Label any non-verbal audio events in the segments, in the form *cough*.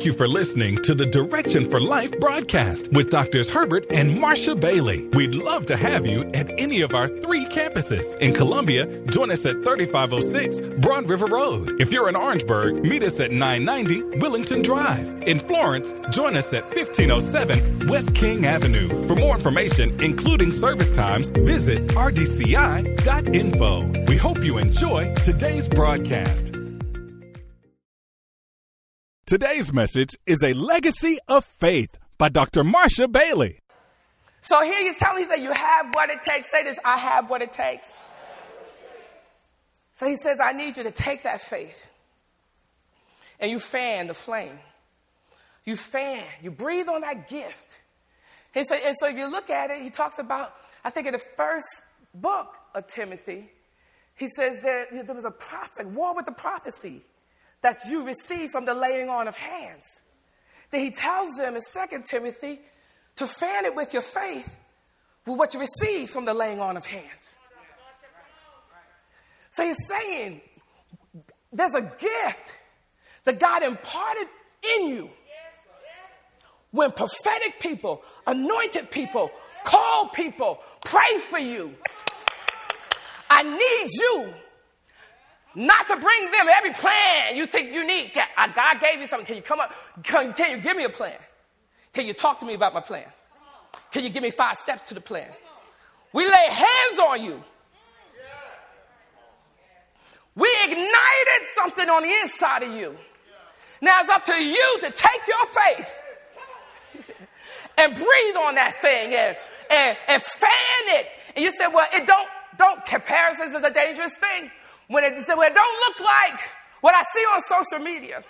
Thank you for listening to the Direction for Life broadcast with Doctors Herbert and Marsha Bailey. We'd love to have you at any of our three campuses. In Columbia, join us at 3506 Broad River Road. If you're in Orangeburg, meet us at 990 Willington Drive. In Florence, join us at 1507 West King Avenue. For more information, including service times, visit rdci.info. We hope you enjoy today's broadcast. Today's message is a legacy of faith by Dr. Marsha Bailey. So here he's telling me, he said, You have what it takes. Say this, I have what it takes. So he says, I need you to take that faith and you fan the flame. You fan, you breathe on that gift. And so, and so if you look at it, he talks about, I think in the first book of Timothy, he says that there was a prophet, war with the prophecy that you receive from the laying on of hands. Then he tells them in 2 Timothy to fan it with your faith with what you receive from the laying on of hands. So he's saying there's a gift that God imparted in you. When prophetic people, anointed people, call people, pray for you. I need you not to bring them every plan you think you need. God gave you something. Can you come up? Can, can you give me a plan? Can you talk to me about my plan? Can you give me five steps to the plan? We lay hands on you. We ignited something on the inside of you. Now it's up to you to take your faith *laughs* and breathe on that thing and, and, and fan it. And you said, well, it don't, don't, comparisons is a dangerous thing when it, when it don't look like what I see on social media.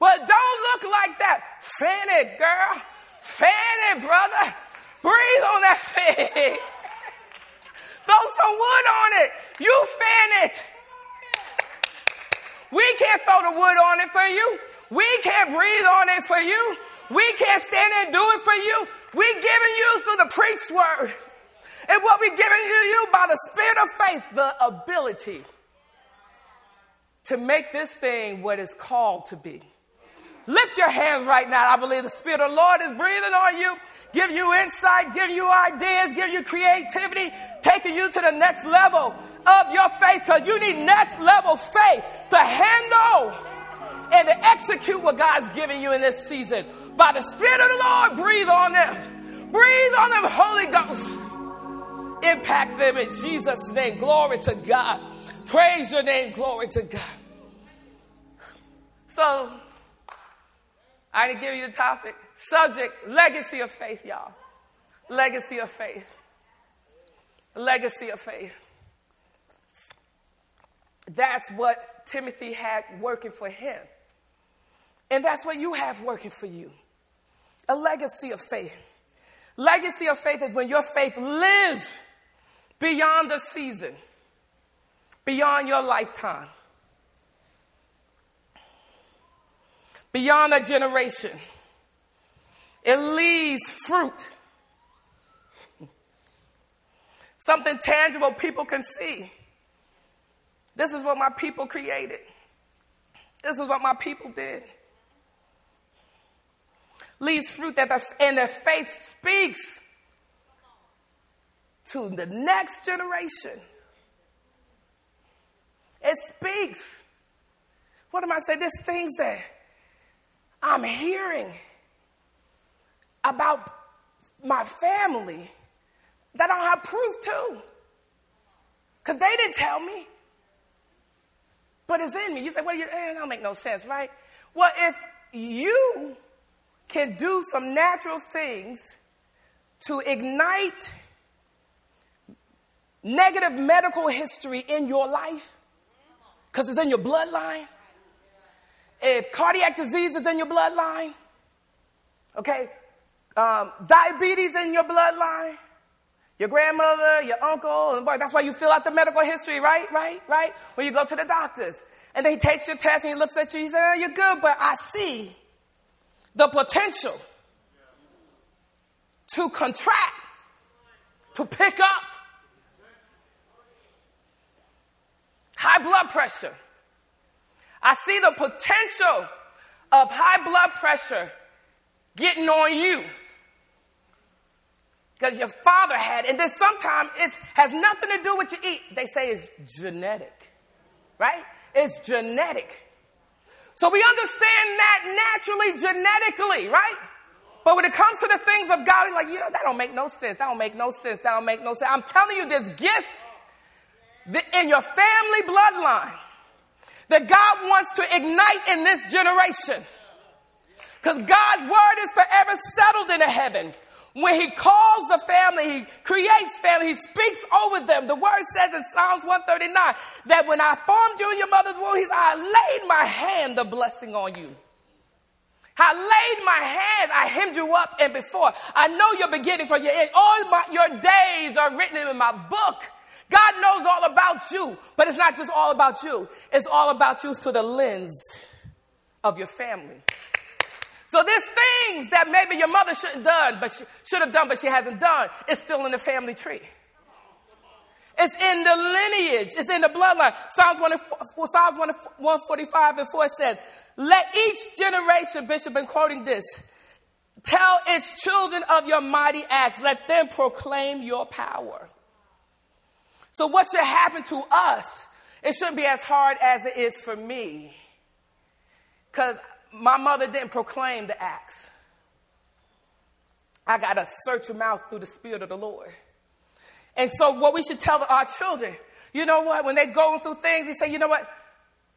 Well, don't look like that. Fan it, girl. Fan it, brother. Breathe on that thing. *laughs* Throw some wood on it. You fan it. We can't throw the wood on it for you. We can't breathe on it for you. We can't stand and do it for you. We're giving you through the preached word. And what we're giving to you by the spirit of faith, the ability to make this thing what it's called to be. Lift your hands right now. I believe the Spirit of the Lord is breathing on you, give you insight, give you ideas, give you creativity, taking you to the next level of your faith because you need next level faith to handle and to execute what God's giving you in this season. By the Spirit of the Lord, breathe on them. Breathe on them, Holy Ghost. Impact them in Jesus' name. Glory to God. Praise your name. Glory to God. So, I didn't give you the topic. Subject legacy of faith, y'all. Legacy of faith. Legacy of faith. That's what Timothy had working for him. And that's what you have working for you a legacy of faith. Legacy of faith is when your faith lives beyond the season, beyond your lifetime, beyond a generation. It leaves fruit. Something tangible people can see. This is what my people created. This is what my people did. Leaves fruit that the, and their faith speaks to the next generation. It speaks. What am I saying? There's things that I'm hearing about my family that I don't have proof to. Because they didn't tell me. But it's in me. You say, well, you, eh, that don't make no sense, right? Well, if you can do some natural things to ignite negative medical history in your life because it's in your bloodline, if cardiac disease is in your bloodline, okay, um, diabetes in your bloodline, your grandmother, your uncle, and boy, that's why you fill out the medical history, right? Right? Right? When you go to the doctors. And then he takes your test and he looks at you, he says, oh, you're good, but I see the potential to contract, to pick up high blood pressure. I see the potential of high blood pressure getting on you because your father had, and then sometimes it has nothing to do with what you eat. They say it's genetic, right? It's genetic. So we understand that naturally, genetically, right? But when it comes to the things of God, we're like, you know, that don't make no sense. That don't make no sense. That don't make no sense. I'm telling you, there's gifts in your family bloodline that God wants to ignite in this generation. Because God's word is forever settled in the heaven. When he calls the family, he creates family, he speaks over them. The word says in Psalms 139 that when I formed you in your mother's womb, he said, I laid my hand the blessing on you. I laid my hand, I hemmed you up and before. I know your beginning from your end. All my, your days are written in my book. God knows all about you, but it's not just all about you. It's all about you through the lens of your family. So there's things that maybe your mother should have done, but she should have done, but she hasn't done. It's still in the family tree. It's in the lineage. It's in the bloodline. Psalms, 1, Psalms 145 and 4 says, let each generation, Bishop been quoting this, tell its children of your mighty acts. Let them proclaim your power. So, what should happen to us? It shouldn't be as hard as it is for me. Because my mother didn't proclaim the acts. I got to search your mouth through the Spirit of the Lord. And so, what we should tell our children, you know what, when they're going through things, you say, you know what,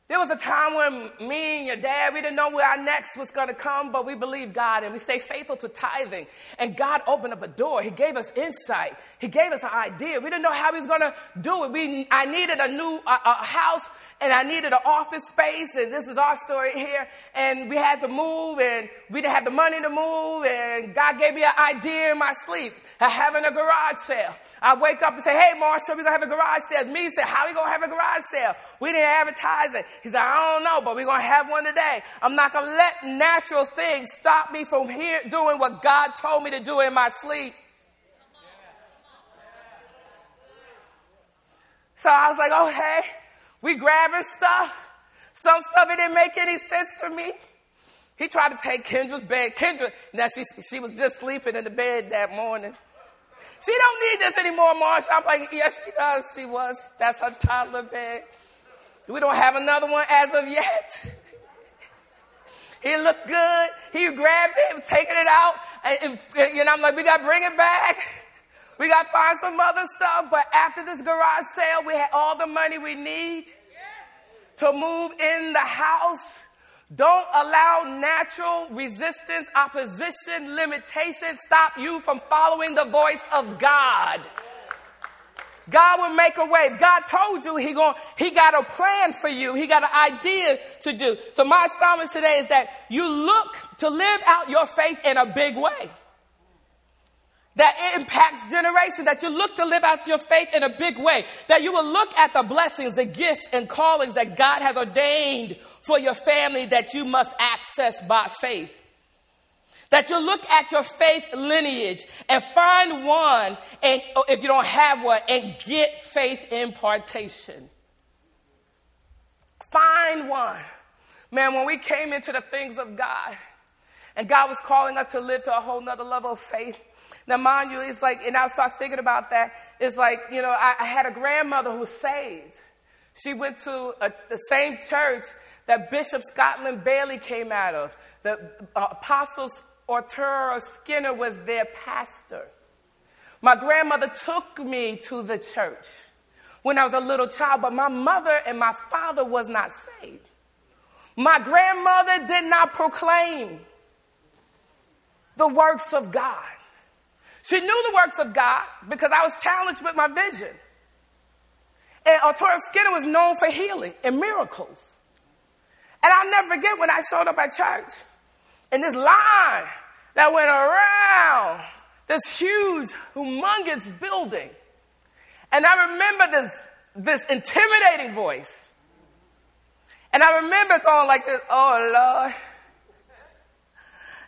there was a time when me and your dad, we didn't know where our next was going to come, but we believed God and we stayed faithful to tithing. And God opened up a door. He gave us insight. He gave us an idea. We didn't know how He was going to do it. We, I needed a new a, a house and I needed an office space. And this is our story here. And we had to move and we didn't have the money to move. And God gave me an idea in my sleep of having a garage sale. I wake up and say, Hey, Marsha, we're going to have a garage sale. Me say, How are we going to have a garage sale? We didn't advertise it. He said, I don't know, but we're going to have one today. I'm not going to let natural things stop me from here doing what God told me to do in my sleep. So I was like, okay, we grabbing stuff. Some stuff it didn't make any sense to me. He tried to take Kendra's bed. Kendra, now she, she was just sleeping in the bed that morning. She don't need this anymore, Marsha. I'm like, yes, she does. She was. That's her toddler bed. We don't have another one as of yet. *laughs* he looked good. He grabbed it, taking it out. And, and, and I'm like, we got to bring it back. *laughs* We got to find some other stuff. But after this garage sale, we had all the money we need to move in the house. Don't allow natural resistance, opposition, limitation stop you from following the voice of God. God will make a way. God told you he going he got a plan for you. He got an idea to do. So my assignment today is that you look to live out your faith in a big way. That it impacts generation, that you look to live out your faith in a big way, that you will look at the blessings, the gifts and callings that God has ordained for your family that you must access by faith. That you look at your faith lineage and find one, and oh, if you don't have one, and get faith impartation. Find one. Man, when we came into the things of God, and God was calling us to live to a whole nother level of faith. Now, mind you, it's like, and I started thinking about that. It's like, you know, I, I had a grandmother who was saved. She went to a, the same church that Bishop Scotland Bailey came out of. The uh, Apostles Arturo Skinner was their pastor. My grandmother took me to the church when I was a little child, but my mother and my father was not saved. My grandmother did not proclaim the works of God. She knew the works of God because I was challenged with my vision. And Arturo Skinner was known for healing and miracles. And I'll never forget when I showed up at church and this line that went around this huge, humongous building. And I remember this, this intimidating voice. And I remember going like this, oh Lord,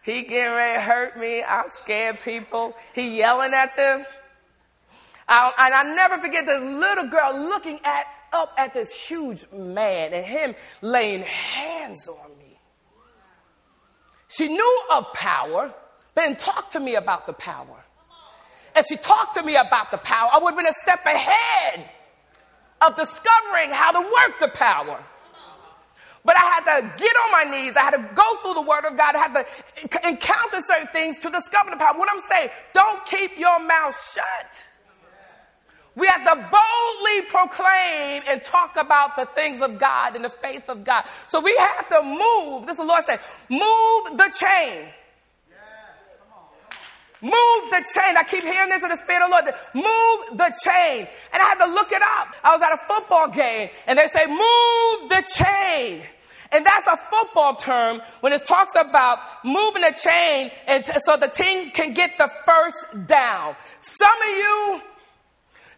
he getting ready to hurt me. I'm scared people. He yelling at them. I, and I never forget this little girl looking at, up at this huge man and him laying hands on me. She knew of power, but didn't talk to me about the power. If she talked to me about the power, I would have been a step ahead of discovering how to work the power. But I had to get on my knees. I had to go through the Word of God. I had to encounter certain things to discover the power. What I'm saying, don't keep your mouth shut. We have to boldly proclaim and talk about the things of God and the faith of God. So we have to move. This is what the Lord said, move the chain. Move the chain. I keep hearing this in the Spirit of the Lord. Move the chain. And I had to look it up. I was at a football game and they say, move the chain. And that's a football term when it talks about moving a chain and t- so the team can get the first down. Some of you,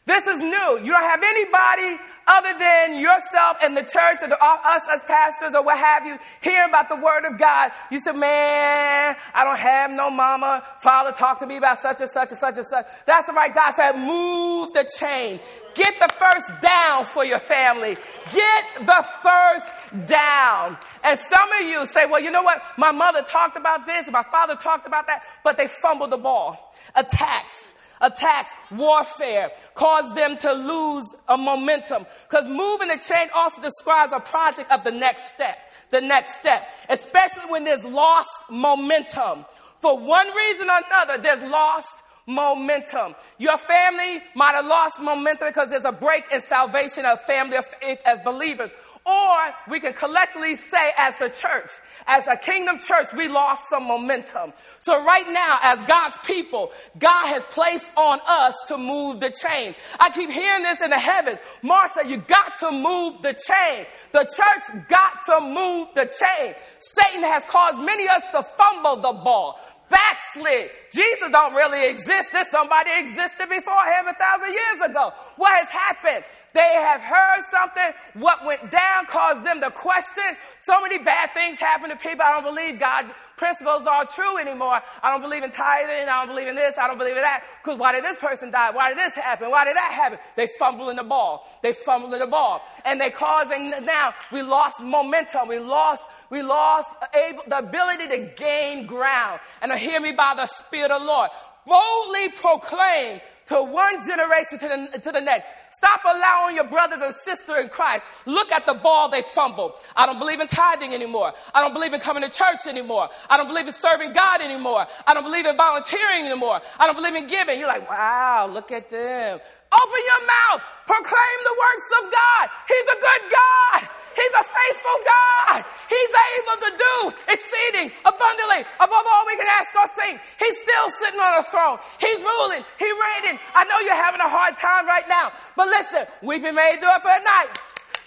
this is new. You don't have anybody other than yourself and the church or the, uh, us as pastors or what have you hearing about the word of God. You said, man, I don't have no mama. Father talk to me about such and such and such and such. That's right. God said, move the chain. Get the first down for your family. Get the first down. And some of you say, well, you know what? My mother talked about this, my father talked about that, but they fumbled the ball. Attacks attacks, warfare, cause them to lose a momentum. Because moving the chain also describes a project of the next step, the next step, especially when there's lost momentum. For one reason or another, there's lost momentum. Your family might have lost momentum because there's a break in salvation of family of faith as believers. Or we can collectively say, as the church, as a kingdom church, we lost some momentum. So, right now, as God's people, God has placed on us to move the chain. I keep hearing this in the heavens. Marsha, you got to move the chain. The church got to move the chain. Satan has caused many of us to fumble the ball backslid. Jesus don't really exist. There's somebody existed before him a thousand years ago. What has happened? They have heard something. What went down caused them to question. So many bad things happen to people. I don't believe God principles are true anymore. I don't believe in tithing. I don't believe in this. I don't believe in that. Because why did this person die? Why did this happen? Why did that happen? They fumble in the ball. They fumble in the ball. And they causing now we lost momentum. We lost we lost able, the ability to gain ground. And hear me by the Spirit of the Lord. Boldly proclaim to one generation to the, to the next. Stop allowing your brothers and sisters in Christ look at the ball they fumbled. I don't believe in tithing anymore. I don't believe in coming to church anymore. I don't believe in serving God anymore. I don't believe in volunteering anymore. I don't believe in giving. You're like, wow, look at them. Open your mouth. Proclaim the works of God. He's a good God. He's a faithful God. He's able to do exceeding abundantly above all we can ask or think. He's still sitting on a throne. He's ruling. He's reigning. I know you're having a hard time right now, but listen, weeping may endure for a night.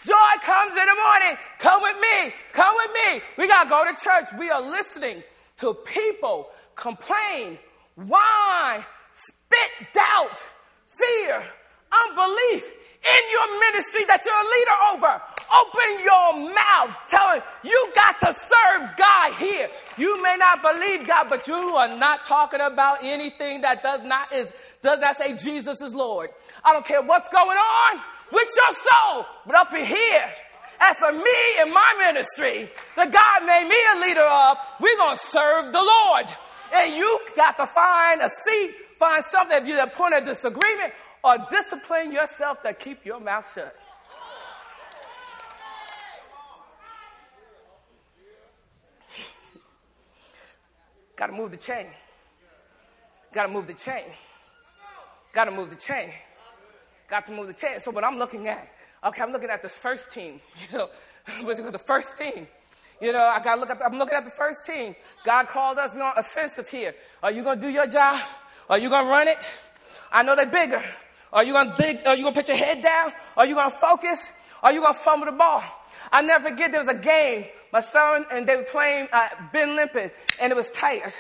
Joy comes in the morning. Come with me. Come with me. We got to go to church. We are listening to people complain, whine, spit doubt, fear, unbelief in your ministry that you're a leader over. Open your mouth. Tell him you got to serve God here. You may not believe God, but you are not talking about anything that does not is does not say Jesus is Lord. I don't care what's going on with your soul, but up in here, as for me and my ministry, that God made me a leader of, we're gonna serve the Lord. And you got to find a seat, find something if you're at a point of disagreement, or discipline yourself to keep your mouth shut. Got to move the chain. Got to move the chain. Got to move the chain. Got to move the chain. So what I'm looking at, okay, I'm looking at this first team. *laughs* You know, the first team. You know, I got to look at. I'm looking at the first team. God called us not offensive here. Are you gonna do your job? Are you gonna run it? I know they're bigger. Are you gonna dig? Are you gonna put your head down? Are you gonna focus? Are you gonna fumble the ball? I never forget there was a game my son and they were playing uh, Ben Lippen, and it was tight.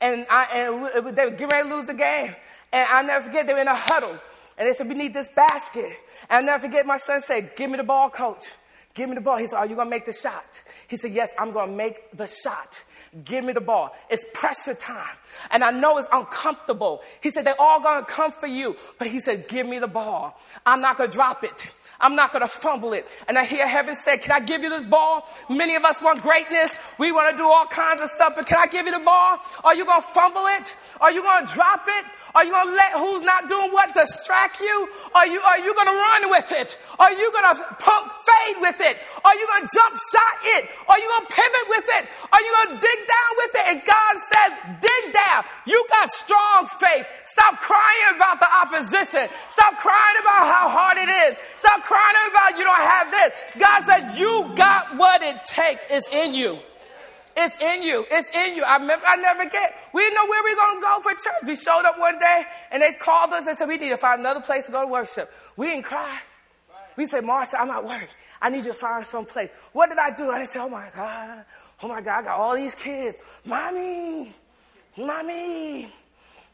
And, I, and they were getting ready to lose the game. And i never forget, they were in a huddle. And they said, we need this basket. And i never forget my son said, give me the ball, coach. Give me the ball. He said, are you going to make the shot? He said, yes, I'm going to make the shot. Give me the ball. It's pressure time. And I know it's uncomfortable. He said, they're all going to come for you. But he said, give me the ball. I'm not going to drop it. I'm not going to fumble it. And I hear heaven say, can I give you this ball? Many of us want greatness. We want to do all kinds of stuff, but can I give you the ball? Are you going to fumble it? Are you going to drop it? Are you going to let who's not doing what distract you? Are you, are you going to run with it? Are you going to poke fade with it? Are you going to jump shot it? Are you going to pivot with it? Are you going to dig down with it? And God says, dig down. You got strong faith. Stop crying about the opposition. Stop crying about how hard it is. Stop crying about you don't have this. God says, you got what it takes. It's in you. It's in you. It's in you. I remember, I never get, we didn't know where we were going to go for church. We showed up one day and they called us and said, we need to find another place to go to worship. We didn't cry. We said, Marsha, I'm at work. I need you to find some place. What did I do? I didn't say, oh my God, oh my God, I got all these kids. Mommy, mommy,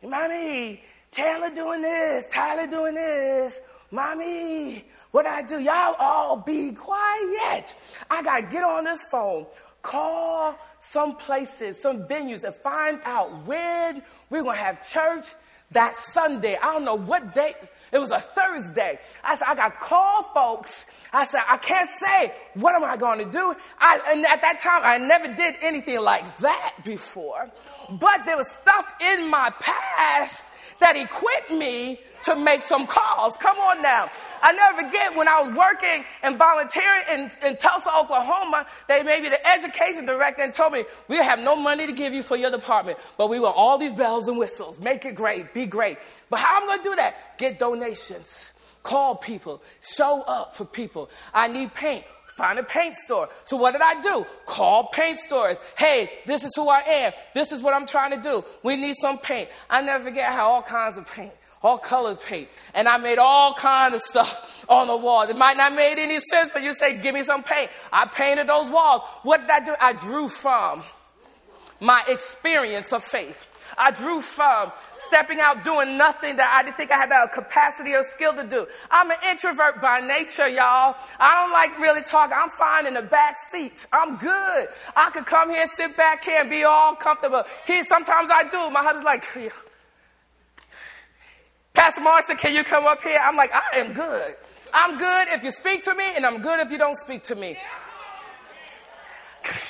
mommy, Taylor doing this, Tyler doing this. Mommy, what I do? Y'all all be quiet. I got to get on this phone, call some places, some venues, and find out when we're going to have church that Sunday. I don't know what day. It was a Thursday. I said, I got to call folks. I said, I can't say, what am I going to do? I, and at that time, I never did anything like that before. But there was stuff in my past that equipped me to make some calls. Come on now. I never forget when I was working and volunteering in, in Tulsa, Oklahoma, they made me the education director and told me, we have no money to give you for your department, but we want all these bells and whistles. Make it great. Be great. But how am I going to do that? Get donations. Call people. Show up for people. I need paint find a paint store. So what did I do? Call paint stores. Hey, this is who I am. This is what I'm trying to do. We need some paint. I never forget how all kinds of paint all colored paint. And I made all kinds of stuff *laughs* on the walls. It might not make any sense, but you say, give me some paint. I painted those walls. What did I do? I drew from my experience of faith. I drew from stepping out doing nothing that I didn't think I had the capacity or skill to do. I'm an introvert by nature, y'all. I don't like really talking. I'm fine in the back seat. I'm good. I could come here, sit back here, and be all comfortable. Here, sometimes I do. My husband's like, Pastor Marsha, can you come up here? I'm like, I am good. I'm good if you speak to me, and I'm good if you don't speak to me.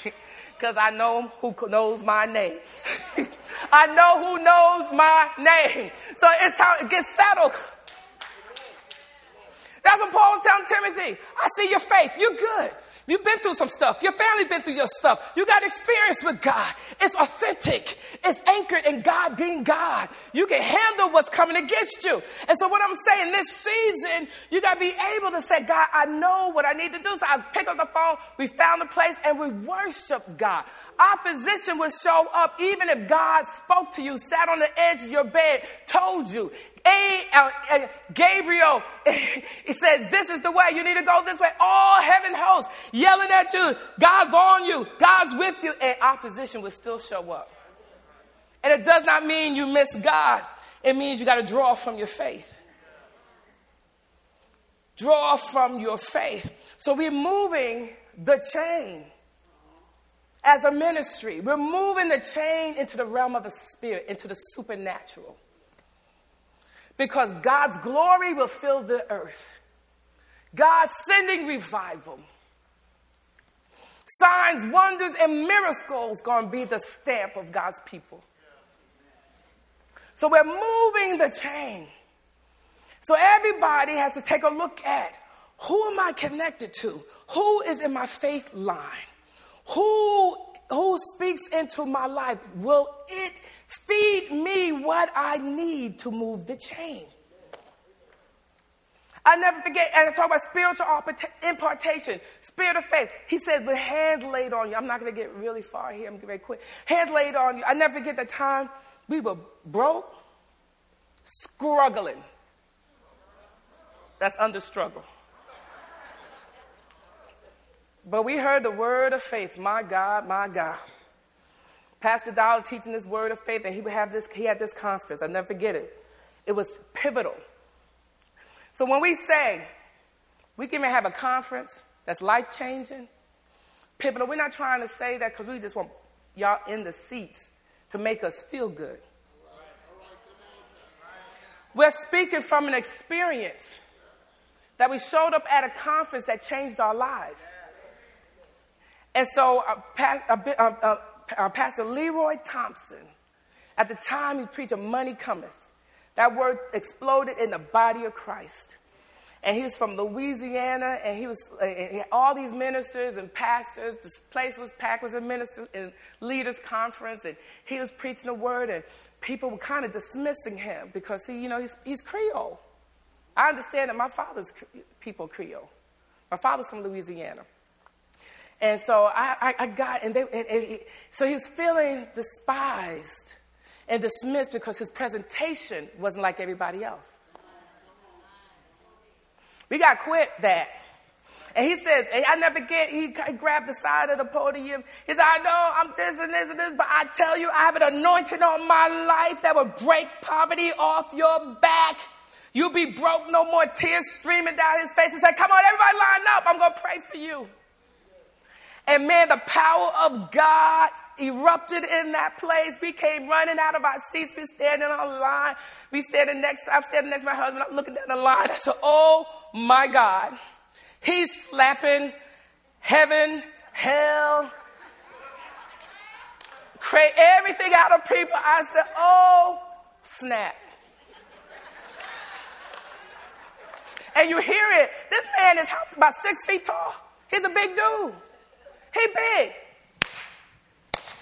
*laughs* Because I know who knows my name. *laughs* I know who knows my name. So it's how it gets settled. That's what Paul was telling Timothy. I see your faith. You're good. You've been through some stuff. Your family's been through your stuff. You got experience with God. It's authentic. It's anchored in God being God. You can handle what's coming against you. And so what I'm saying this season, you got to be able to say, God, I know what I need to do. So I pick up the phone. We found a place and we worship God. Opposition will show up even if God spoke to you, sat on the edge of your bed, told you. A, Gabriel, *laughs* he said, this is the way. You need to go this way. All heaven hosts yelling at you. God's on you. God's with you. And opposition will still show up. And it does not mean you miss God. It means you got to draw from your faith. Draw from your faith. So we're moving the chain as a ministry. We're moving the chain into the realm of the spirit, into the supernatural because God's glory will fill the earth. God's sending revival. Signs, wonders, and miracles going to be the stamp of God's people. So we're moving the chain. So everybody has to take a look at who am I connected to? Who is in my faith line? Who who speaks into my life? Will it Feed me what I need to move the chain. I never forget, and I talk about spiritual impartation, spirit of faith. He says, with hands laid on you. I'm not going to get really far here. I'm going to get quick. Hands laid on you. I never forget the time we were broke, struggling. That's under struggle. But we heard the word of faith. My God, my God. Pastor Dollar teaching this word of faith, and he would have this, he had this conference. I'll never forget it. It was pivotal. So when we say we can have a conference that's life changing, pivotal, we're not trying to say that because we just want y'all in the seats to make us feel good. We're speaking from an experience that we showed up at a conference that changed our lives. And so, uh, uh, uh, uh, Pastor Leroy Thompson, at the time he preached, a Money Cometh. That word exploded in the body of Christ. And he was from Louisiana, and he was and all these ministers and pastors. This place was packed with a ministers and leaders conference, and he was preaching the word, and people were kind of dismissing him because he, you know, he's, he's Creole. I understand that my father's people Creole. My father's from Louisiana. And so I, I, I got, and, they, and, and so he was feeling despised and dismissed because his presentation wasn't like everybody else. We got quit that. And he says, and I never get, he grabbed the side of the podium. He said, I know I'm this and this and this, but I tell you, I have an anointing on my life that will break poverty off your back. You'll be broke, no more tears streaming down his face. He said, Come on, everybody line up. I'm going to pray for you. And man, the power of God erupted in that place. We came running out of our seats. We standing on the line. We standing next, I'm standing next to my husband. I'm looking down the line. I said, Oh my God. He's slapping heaven, hell, create everything out of people. I said, Oh snap. And you hear it. This man is about six feet tall. He's a big dude. He big.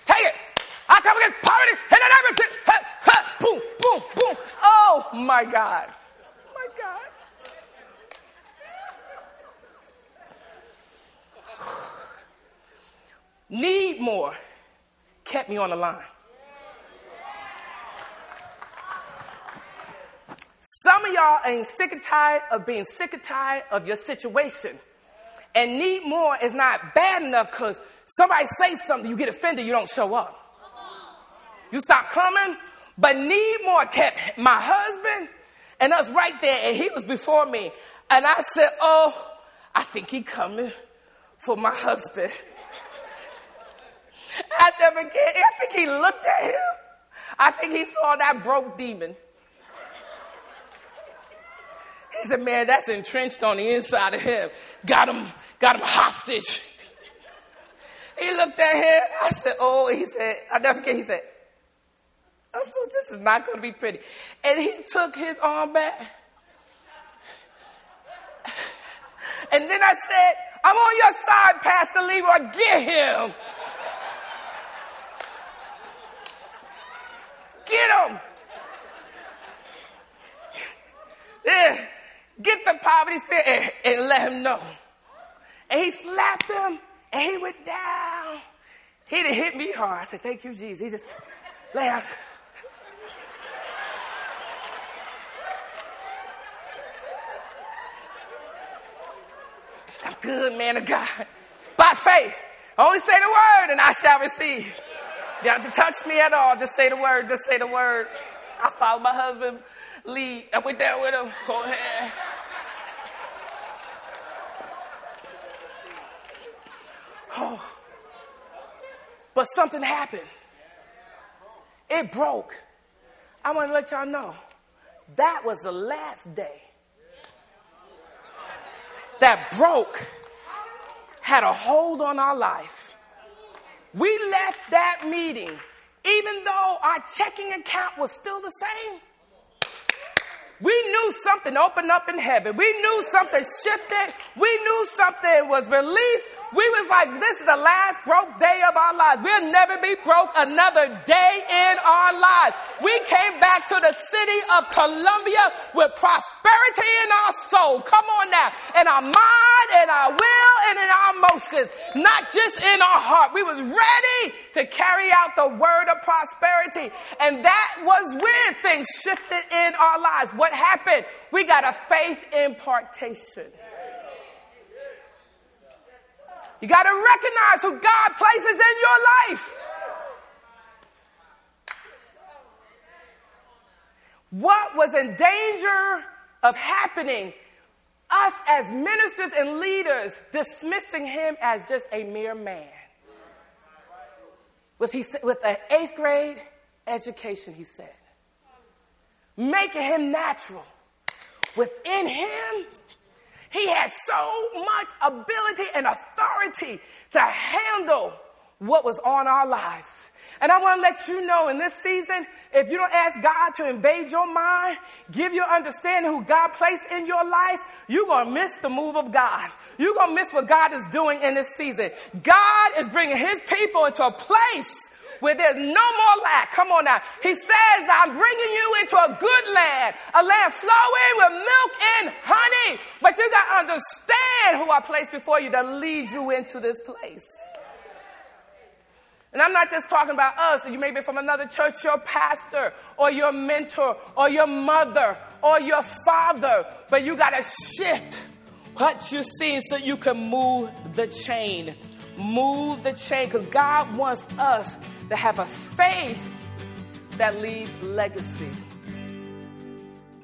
Take it. I come against poverty and everything. Ha, ha, boom, boom, boom. Oh my God. My God. Need more kept me on the line. Some of y'all ain't sick and tired of being sick and tired of your situation. And need more is not bad enough because somebody say something, you get offended, you don't show up. You stop coming, but need more kept my husband and us right there, and he was before me. And I said, Oh, I think he coming for my husband. I never get, I think he looked at him. I think he saw that broke demon. He said, man, that's entrenched on the inside of him. Got him, got him hostage. He looked at him. I said, oh, he said, I never forget, he said, I said, this is not going to be pretty. And he took his arm back. And then I said, I'm on your side, Pastor Leroy. Get him. Get him. Yeah get the poverty spirit and, and let him know. And he slapped him and he went down. He didn't hit me hard. I said, Thank you, Jesus. He just out. I'm good, man of God. By faith. Only say the word and I shall receive. You don't have to touch me at all. Just say the word. Just say the word. I followed my husband lead. I went down with him. Go ahead. But something happened. It broke. I want to let y'all know that was the last day that broke had a hold on our life. We left that meeting, even though our checking account was still the same. We knew something opened up in heaven. We knew something shifted. We knew something was released. We was like, this is the last broke day of our lives. We'll never be broke another day in our lives. We came back to the city of Columbia with prosperity in our soul. Come on now. In our mind, in our will, and in our emotions. Not just in our heart. We was ready to carry out the word of prosperity. And that was when things shifted in our lives. What happened? We got a faith impartation. You got to recognize who God places in your life. What was in danger of happening? Us as ministers and leaders dismissing him as just a mere man. With, he, with an eighth grade education, he said. Making him natural. Within him, He had so much ability and authority to handle what was on our lives. And I want to let you know in this season, if you don't ask God to invade your mind, give you understanding who God placed in your life, you're going to miss the move of God. You're going to miss what God is doing in this season. God is bringing his people into a place where there's no more lack. Come on now. He says, I'm bringing you into a good land, a land flowing with milk and honey. But you got to understand who I placed before you to lead you into this place. And I'm not just talking about us. You may be from another church, your pastor, or your mentor, or your mother, or your father. But you got to shift what you're seeing so you can move the chain. Move the chain because God wants us to have a faith that leaves legacy.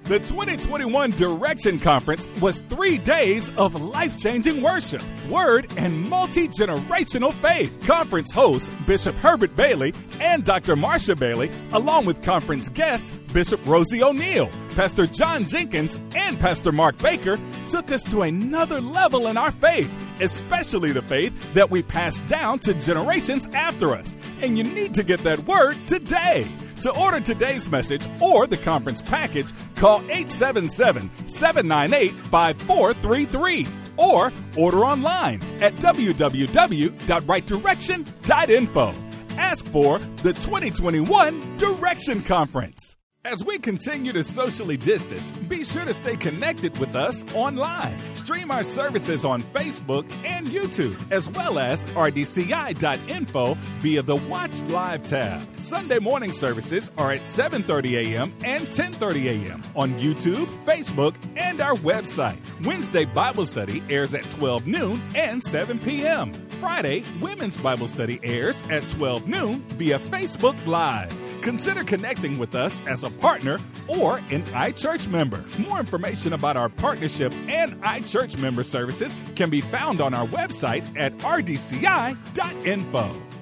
The 2021 Direction Conference was three days of life changing worship, word, and multi generational faith. Conference hosts Bishop Herbert Bailey and Dr. Marsha Bailey, along with conference guests Bishop Rosie O'Neill, Pastor John Jenkins, and Pastor Mark Baker, took us to another level in our faith, especially the faith that we pass down to generations after us. And you need to get that word today. To order today's message or the conference package, call 877 798 5433 or order online at www.rightdirection.info. Ask for the 2021 Direction Conference. As we continue to socially distance, be sure to stay connected with us online. Stream our services on Facebook and YouTube, as well as rdci.info via the Watch Live tab. Sunday morning services are at 7:30 a.m. and 10:30 a.m. on YouTube, Facebook, and our website. Wednesday Bible study airs at 12 noon and 7 p.m. Friday Women's Bible study airs at 12 noon via Facebook Live. Consider connecting with us as a partner or an iChurch member. More information about our partnership and iChurch member services can be found on our website at rdci.info.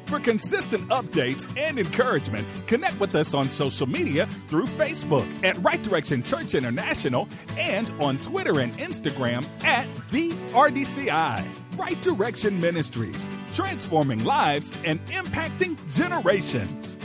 For consistent updates and encouragement, connect with us on social media through Facebook at Right Direction Church International and on Twitter and Instagram at the RDCI. Right Direction Ministries, transforming lives and impacting generations.